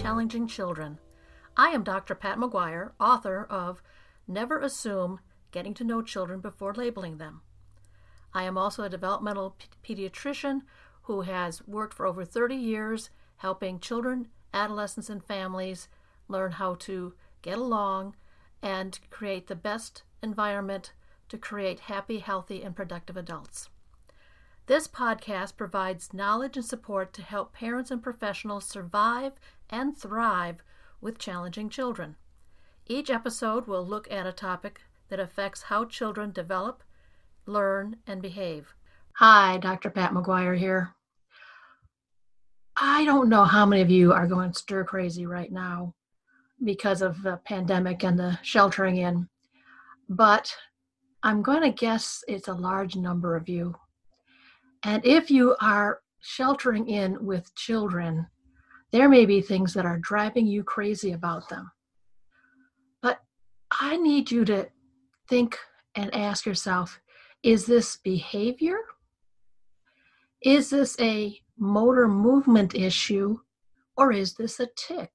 Challenging Children. I am Dr. Pat McGuire, author of Never Assume Getting to Know Children Before Labeling Them. I am also a developmental pediatrician who has worked for over 30 years helping children, adolescents, and families learn how to get along and create the best environment to create happy, healthy, and productive adults. This podcast provides knowledge and support to help parents and professionals survive and thrive with challenging children. Each episode will look at a topic that affects how children develop, learn, and behave. Hi, Dr. Pat McGuire here. I don't know how many of you are going stir crazy right now because of the pandemic and the sheltering in, but I'm going to guess it's a large number of you and if you are sheltering in with children, there may be things that are driving you crazy about them. But I need you to think and ask yourself is this behavior? Is this a motor movement issue? Or is this a tic?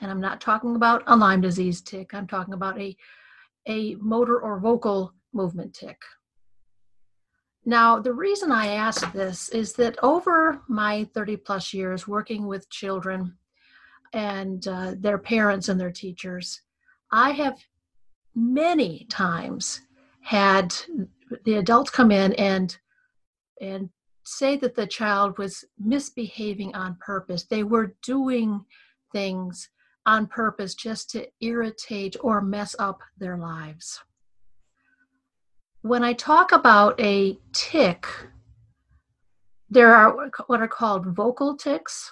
And I'm not talking about a Lyme disease tic, I'm talking about a, a motor or vocal movement tic. Now, the reason I ask this is that over my 30 plus years working with children and uh, their parents and their teachers, I have many times had the adults come in and and say that the child was misbehaving on purpose. They were doing things on purpose just to irritate or mess up their lives when I talk about a tic, there are what are called vocal tics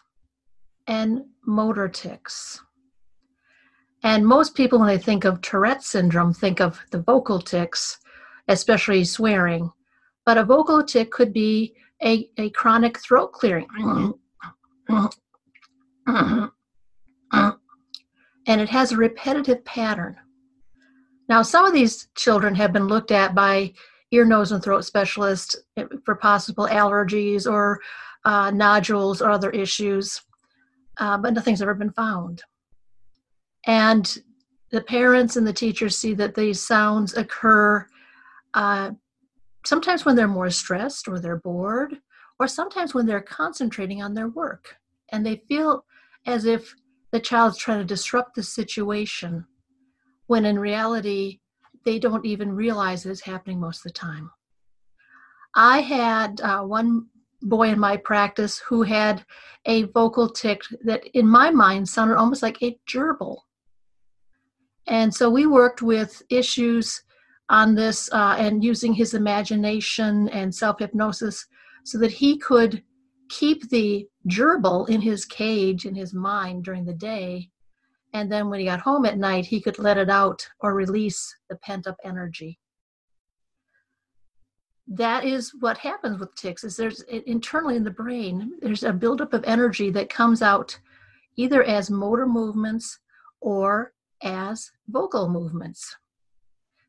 and motor tics. And most people, when they think of Tourette syndrome, think of the vocal tics, especially swearing. But a vocal tic could be a, a chronic throat clearing. and it has a repetitive pattern. Now, some of these children have been looked at by ear, nose, and throat specialists for possible allergies or uh, nodules or other issues, uh, but nothing's ever been found. And the parents and the teachers see that these sounds occur uh, sometimes when they're more stressed or they're bored, or sometimes when they're concentrating on their work and they feel as if the child's trying to disrupt the situation when in reality, they don't even realize it's happening most of the time. I had uh, one boy in my practice who had a vocal tic that, in my mind, sounded almost like a gerbil. And so we worked with issues on this uh, and using his imagination and self hypnosis so that he could keep the gerbil in his cage in his mind during the day and then when he got home at night he could let it out or release the pent up energy. That is what happens with tics is there's internally in the brain there's a buildup of energy that comes out either as motor movements or as vocal movements.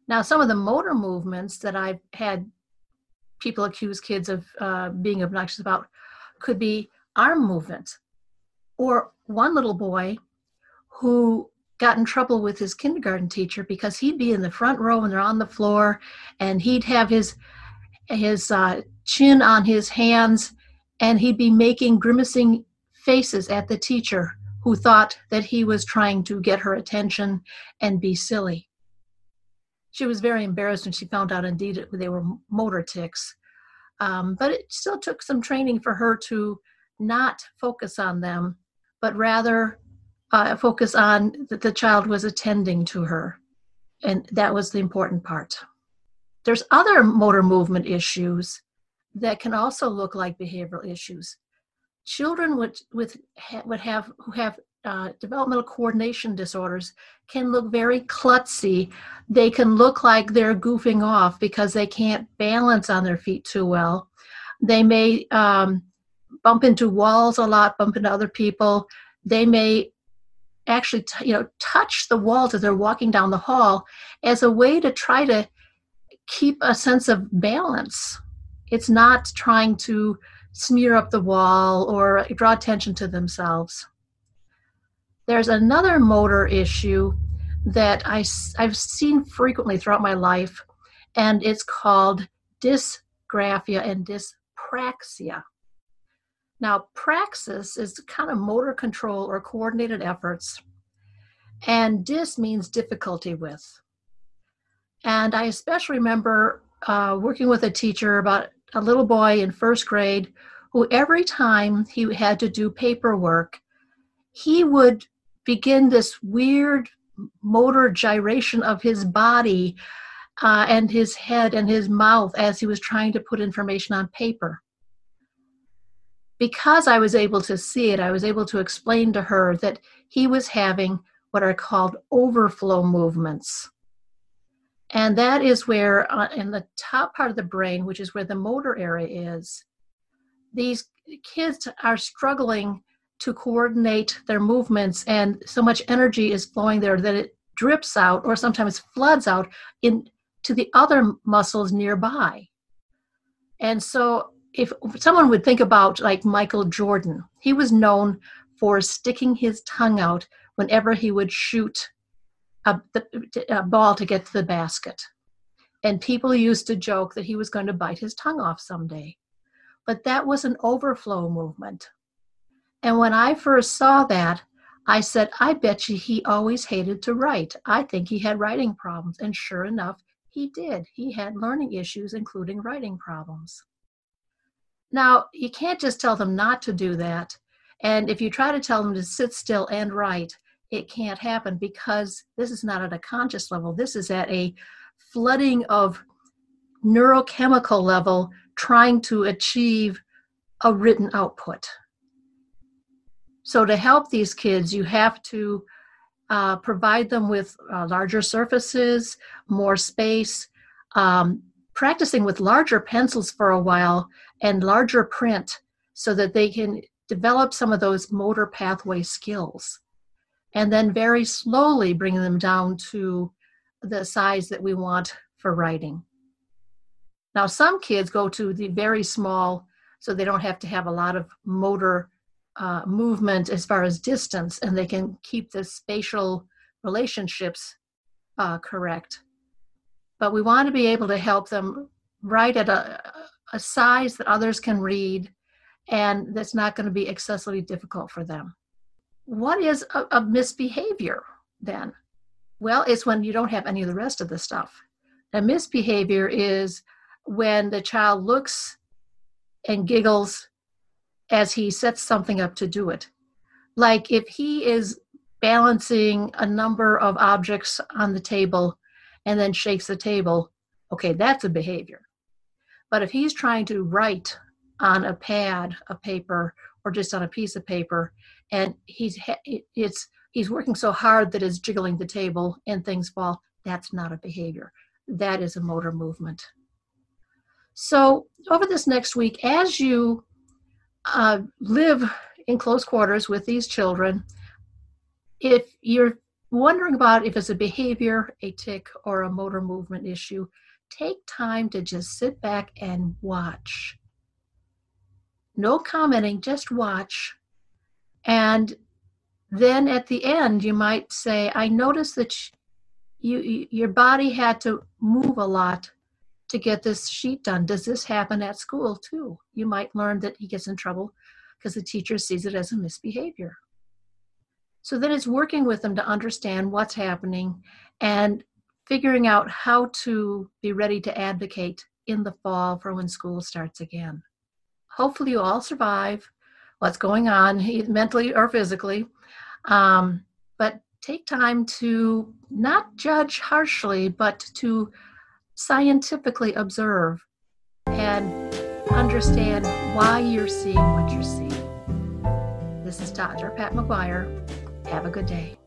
Now some of the motor movements that i've had people accuse kids of uh, being obnoxious about could be arm movements or one little boy who got in trouble with his kindergarten teacher because he'd be in the front row and they're on the floor and he'd have his his uh, chin on his hands and he'd be making grimacing faces at the teacher who thought that he was trying to get her attention and be silly. She was very embarrassed when she found out indeed they were motor tics. Um, but it still took some training for her to not focus on them, but rather uh, focus on that the child was attending to her. And that was the important part. There's other motor movement issues that can also look like behavioral issues. Children with, with would have who have uh, developmental coordination disorders can look very klutzy. They can look like they're goofing off because they can't balance on their feet too well. They may um, bump into walls a lot, bump into other people. They may actually t- you know touch the walls as they're walking down the hall as a way to try to keep a sense of balance it's not trying to smear up the wall or draw attention to themselves. There's another motor issue that I, I've seen frequently throughout my life, and it's called dysgraphia and dyspraxia. Now, praxis is kind of motor control or coordinated efforts, and dis means difficulty with. And I especially remember uh, working with a teacher about a little boy in first grade who, every time he had to do paperwork, he would begin this weird motor gyration of his body uh, and his head and his mouth as he was trying to put information on paper. Because I was able to see it, I was able to explain to her that he was having what are called overflow movements. And that is where, uh, in the top part of the brain, which is where the motor area is, these kids are struggling to coordinate their movements, and so much energy is flowing there that it drips out or sometimes floods out into the other muscles nearby. And so, if someone would think about like Michael Jordan, he was known for sticking his tongue out whenever he would shoot a, a, ball to get to the basket. And people used to joke that he was going to bite his tongue off someday. But that was an overflow movement. And when I first saw that, I said, I bet you he always hated to write. I think he had writing problems. And sure enough, he did. He had learning issues, including writing problems. Now, you can't just tell them not to do that. And if you try to tell them to sit still and write, it can't happen because this is not at a conscious level. This is at a flooding of neurochemical level trying to achieve a written output. So, to help these kids, you have to uh, provide them with uh, larger surfaces, more space, um, practicing with larger pencils for a while and larger print so that they can develop some of those motor pathway skills and then very slowly bring them down to the size that we want for writing. Now, some kids go to the very small, so they don't have to have a lot of motor uh, movement as far as distance, and they can keep the spatial relationships uh, correct. But we want to be able to help them write at a, a size that others can read and that's not going to be excessively difficult for them what is a, a misbehavior then? Well, it's when you don't have any of the rest of the stuff. A misbehavior is when the child looks and giggles as he sets something up to do it. Like if he is balancing a number of objects on the table and then shakes the table, okay, that's a behavior. But if he's trying to write on a pad of paper or just on a piece of paper and he's it's he's working so hard that it's jiggling the table and things fall that's not a behavior. That is a motor movement. So over this next week as you uh, live in close quarters with these children if you're wondering about if it's a behavior a tic or a motor movement issue take time to just sit back and watch no commenting just watch and then at the end, you might say, I noticed that you, your body had to move a lot to get this sheet done. Does this happen at school too? You might learn that he gets in trouble because the teacher sees it as a misbehavior. So then it's working with them to understand what's happening and figuring out how to be ready to advocate in the fall for when school starts again. Hopefully, you all survive what's going on mentally or physically. Um, but take time to not judge harshly, but to scientifically observe and understand why you're seeing what you're seeing. This is Dr. Pat McGuire. Have a good day.